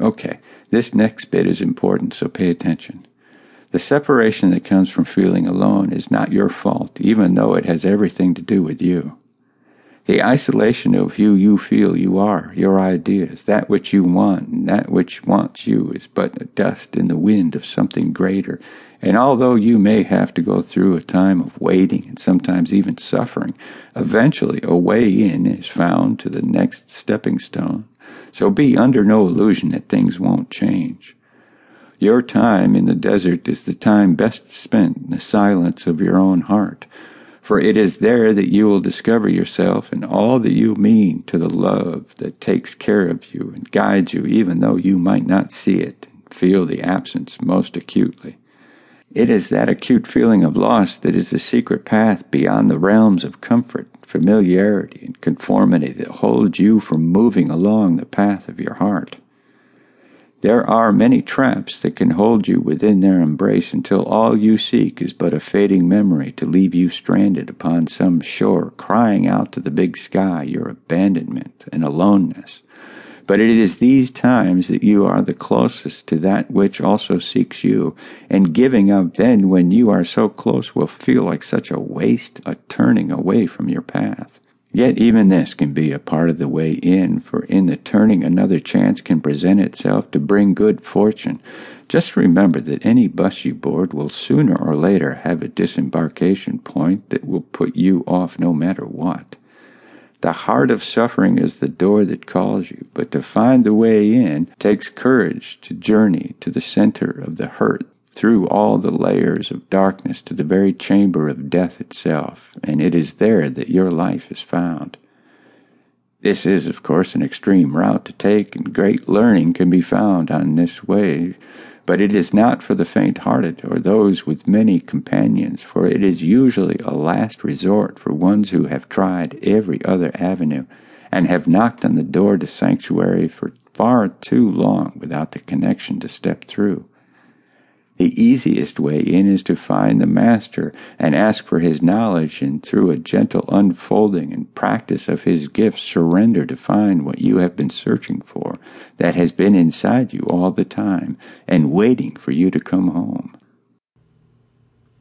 Okay, this next bit is important, so pay attention. The separation that comes from feeling alone is not your fault, even though it has everything to do with you. The isolation of who you feel you are, your ideas, that which you want, and that which wants you, is but a dust in the wind of something greater. And although you may have to go through a time of waiting and sometimes even suffering, eventually a way in is found to the next stepping stone. So be under no illusion that things won't change. Your time in the desert is the time best spent in the silence of your own heart for it is there that you will discover yourself and all that you mean to the love that takes care of you and guides you even though you might not see it and feel the absence most acutely. It is that acute feeling of loss that is the secret path beyond the realms of comfort, familiarity, and conformity that holds you from moving along the path of your heart. There are many traps that can hold you within their embrace until all you seek is but a fading memory to leave you stranded upon some shore, crying out to the big sky your abandonment and aloneness. But it is these times that you are the closest to that which also seeks you, and giving up then when you are so close will feel like such a waste, a turning away from your path. Yet even this can be a part of the way in, for in the turning another chance can present itself to bring good fortune. Just remember that any bus you board will sooner or later have a disembarkation point that will put you off no matter what. The heart of suffering is the door that calls you, but to find the way in takes courage to journey to the center of the hurt through all the layers of darkness to the very chamber of death itself, and it is there that your life is found. This is, of course, an extreme route to take, and great learning can be found on this way, but it is not for the faint hearted or those with many companions, for it is usually a last resort for ones who have tried every other avenue and have knocked on the door to sanctuary for far too long without the connection to step through. The easiest way in is to find the Master and ask for his knowledge, and through a gentle unfolding and practice of his gifts, surrender to find what you have been searching for, that has been inside you all the time and waiting for you to come home.